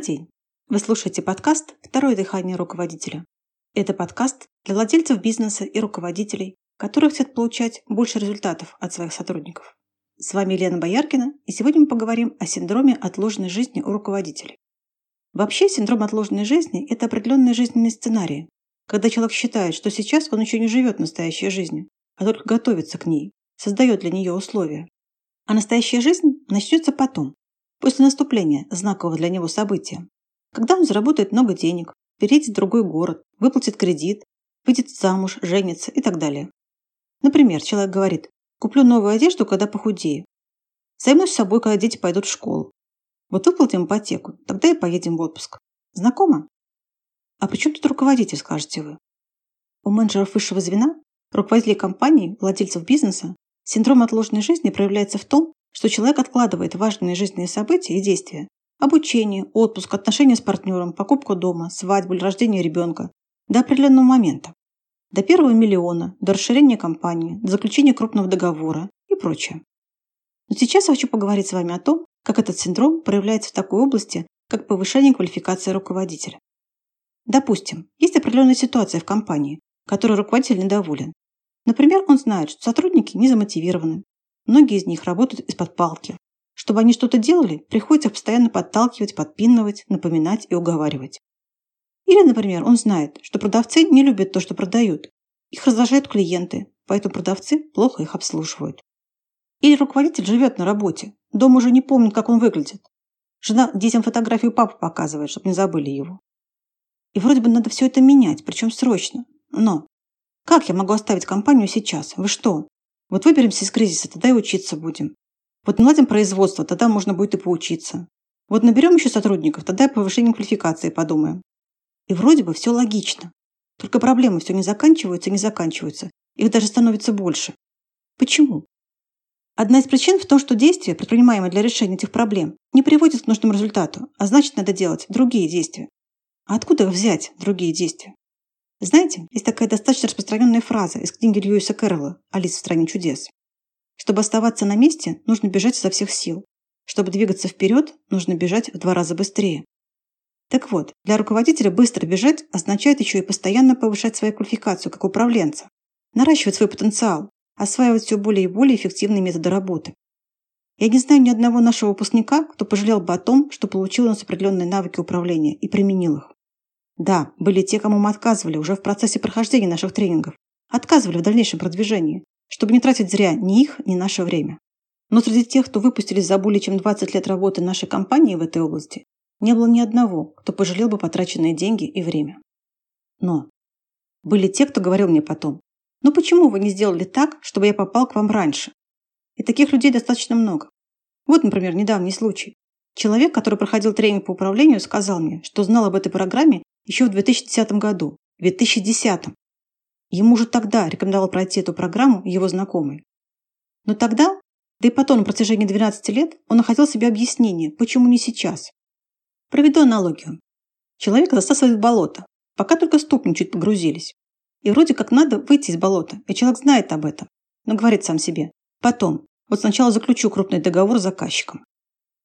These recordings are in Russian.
Добрый день! Вы слушаете подкаст «Второе дыхание руководителя». Это подкаст для владельцев бизнеса и руководителей, которые хотят получать больше результатов от своих сотрудников. С вами Елена Бояркина, и сегодня мы поговорим о синдроме отложенной жизни у руководителей. Вообще, синдром отложенной жизни – это определенные жизненные сценарии, когда человек считает, что сейчас он еще не живет настоящей жизнью, а только готовится к ней, создает для нее условия. А настоящая жизнь начнется потом, после наступления знакового для него события, когда он заработает много денег, переедет в другой город, выплатит кредит, выйдет замуж, женится и так далее. Например, человек говорит, куплю новую одежду, когда похудею. Займусь собой, когда дети пойдут в школу. Вот выплатим ипотеку, тогда и поедем в отпуск. Знакомо? А при чем тут руководитель, скажете вы? У менеджеров высшего звена, руководителей компаний, владельцев бизнеса, синдром отложенной жизни проявляется в том, что человек откладывает важные жизненные события и действия – обучение, отпуск, отношения с партнером, покупку дома, свадьбу или рождение ребенка – до определенного момента. До первого миллиона, до расширения компании, до заключения крупного договора и прочее. Но сейчас я хочу поговорить с вами о том, как этот синдром проявляется в такой области, как повышение квалификации руководителя. Допустим, есть определенная ситуация в компании, которой руководитель недоволен. Например, он знает, что сотрудники не замотивированы. Многие из них работают из-под палки. Чтобы они что-то делали, приходится их постоянно подталкивать, подпинывать, напоминать и уговаривать. Или, например, он знает, что продавцы не любят то, что продают. Их раздражают клиенты, поэтому продавцы плохо их обслуживают. Или руководитель живет на работе, дома уже не помнит, как он выглядит. Жена детям фотографию папы показывает, чтобы не забыли его. И вроде бы надо все это менять, причем срочно. Но как я могу оставить компанию сейчас? Вы что? Вот выберемся из кризиса, тогда и учиться будем. Вот наладим производство, тогда можно будет и поучиться. Вот наберем еще сотрудников, тогда и повышением квалификации подумаем. И вроде бы все логично. Только проблемы все не заканчиваются и не заканчиваются. Их даже становится больше. Почему? Одна из причин в том, что действия, предпринимаемые для решения этих проблем, не приводят к нужному результату, а значит, надо делать другие действия. А откуда взять другие действия? Знаете, есть такая достаточно распространенная фраза из книги Льюиса Кэрролла «Алиса в стране чудес». Чтобы оставаться на месте, нужно бежать изо всех сил. Чтобы двигаться вперед, нужно бежать в два раза быстрее. Так вот, для руководителя быстро бежать означает еще и постоянно повышать свою квалификацию как управленца, наращивать свой потенциал, осваивать все более и более эффективные методы работы. Я не знаю ни одного нашего выпускника, кто пожалел бы о том, что получил у нас определенные навыки управления и применил их. Да, были те, кому мы отказывали уже в процессе прохождения наших тренингов. Отказывали в дальнейшем продвижении, чтобы не тратить зря ни их, ни наше время. Но среди тех, кто выпустились за более чем 20 лет работы нашей компании в этой области, не было ни одного, кто пожалел бы потраченные деньги и время. Но были те, кто говорил мне потом, ну почему вы не сделали так, чтобы я попал к вам раньше? И таких людей достаточно много. Вот, например, недавний случай. Человек, который проходил тренинг по управлению, сказал мне, что знал об этой программе еще в 2010 году. В 2010. Ему уже тогда рекомендовал пройти эту программу его знакомый. Но тогда, да и потом на протяжении 12 лет, он находил себе объяснение, почему не сейчас. Проведу аналогию. Человек засасывает в болото, пока только ступни чуть погрузились. И вроде как надо выйти из болота, и человек знает об этом, но говорит сам себе, потом, вот сначала заключу крупный договор с заказчиком.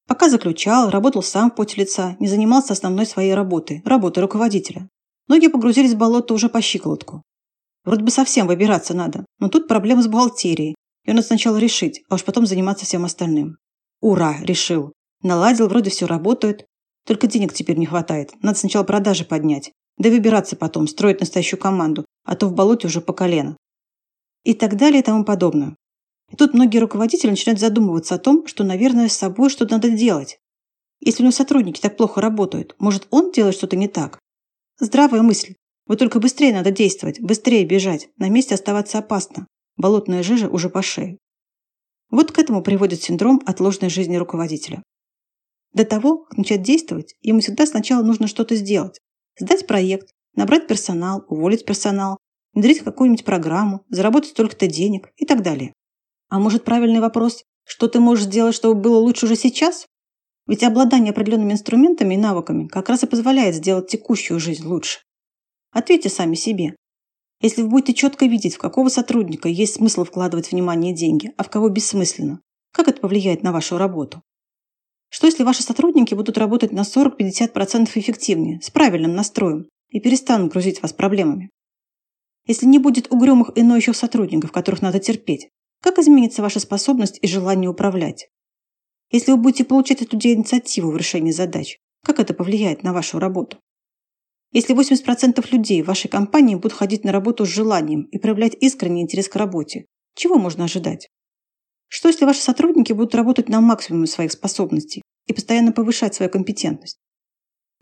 Пока заключал, работал сам в поте лица, не занимался основной своей работой, работой руководителя. Ноги погрузились в болото уже по щиколотку. Вроде бы совсем выбираться надо, но тут проблема с бухгалтерией, и он сначала решить, а уж потом заниматься всем остальным. Ура, решил. Наладил, вроде все работает. Только денег теперь не хватает. Надо сначала продажи поднять. Да выбираться потом, строить настоящую команду, а то в болоте уже по колено. И так далее и тому подобное. И тут многие руководители начинают задумываться о том, что, наверное, с собой что-то надо делать. Если у него сотрудники так плохо работают, может, он делает что-то не так? Здравая мысль. Вот только быстрее надо действовать, быстрее бежать. На месте оставаться опасно. Болотная жижа уже по шее. Вот к этому приводит синдром отложенной жизни руководителя. До того, как начать действовать, ему всегда сначала нужно что-то сделать. Сдать проект, набрать персонал, уволить персонал, внедрить какую-нибудь программу, заработать столько-то денег и так далее. А может, правильный вопрос, что ты можешь сделать, чтобы было лучше уже сейчас? Ведь обладание определенными инструментами и навыками как раз и позволяет сделать текущую жизнь лучше. Ответьте сами себе. Если вы будете четко видеть, в какого сотрудника есть смысл вкладывать внимание и деньги, а в кого бессмысленно, как это повлияет на вашу работу? Что если ваши сотрудники будут работать на 40-50% эффективнее, с правильным настроем, и перестанут грузить вас проблемами? Если не будет угрюмых и ноющих сотрудников, которых надо терпеть, как изменится ваша способность и желание управлять? Если вы будете получать от людей инициативу в решении задач, как это повлияет на вашу работу? Если 80% людей в вашей компании будут ходить на работу с желанием и проявлять искренний интерес к работе, чего можно ожидать? Что если ваши сотрудники будут работать на максимуме своих способностей и постоянно повышать свою компетентность?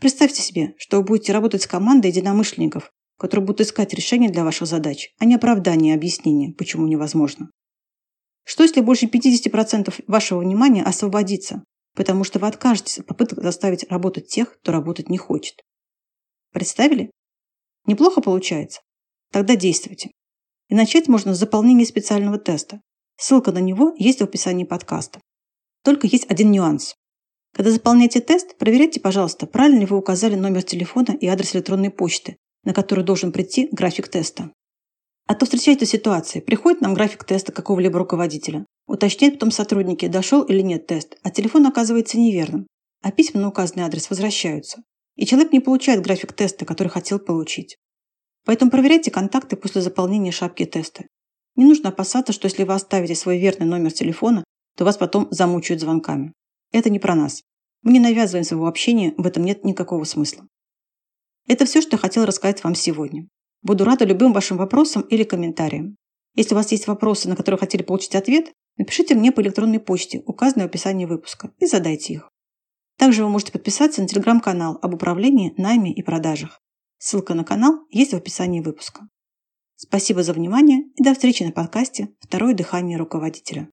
Представьте себе, что вы будете работать с командой единомышленников, которые будут искать решения для ваших задач, а не оправдания и объяснения, почему невозможно. Что если больше 50% вашего внимания освободится, потому что вы откажетесь от попыток заставить работать тех, кто работать не хочет? Представили? Неплохо получается? Тогда действуйте. И начать можно с заполнения специального теста. Ссылка на него есть в описании подкаста. Только есть один нюанс. Когда заполняете тест, проверяйте, пожалуйста, правильно ли вы указали номер телефона и адрес электронной почты, на который должен прийти график теста. А то встречается ситуация. Приходит нам график теста какого-либо руководителя. Уточняет потом сотрудники, дошел или нет тест, а телефон оказывается неверным. А письма на указанный адрес возвращаются. И человек не получает график теста, который хотел получить. Поэтому проверяйте контакты после заполнения шапки теста. Не нужно опасаться, что если вы оставите свой верный номер телефона, то вас потом замучают звонками. Это не про нас. Мы не навязываем своего общения, в этом нет никакого смысла. Это все, что я хотела рассказать вам сегодня. Буду рада любым вашим вопросам или комментариям. Если у вас есть вопросы, на которые хотели получить ответ, напишите мне по электронной почте, указанной в описании выпуска, и задайте их. Также вы можете подписаться на телеграм-канал об управлении, найме и продажах. Ссылка на канал есть в описании выпуска. Спасибо за внимание и до встречи на подкасте «Второе дыхание руководителя».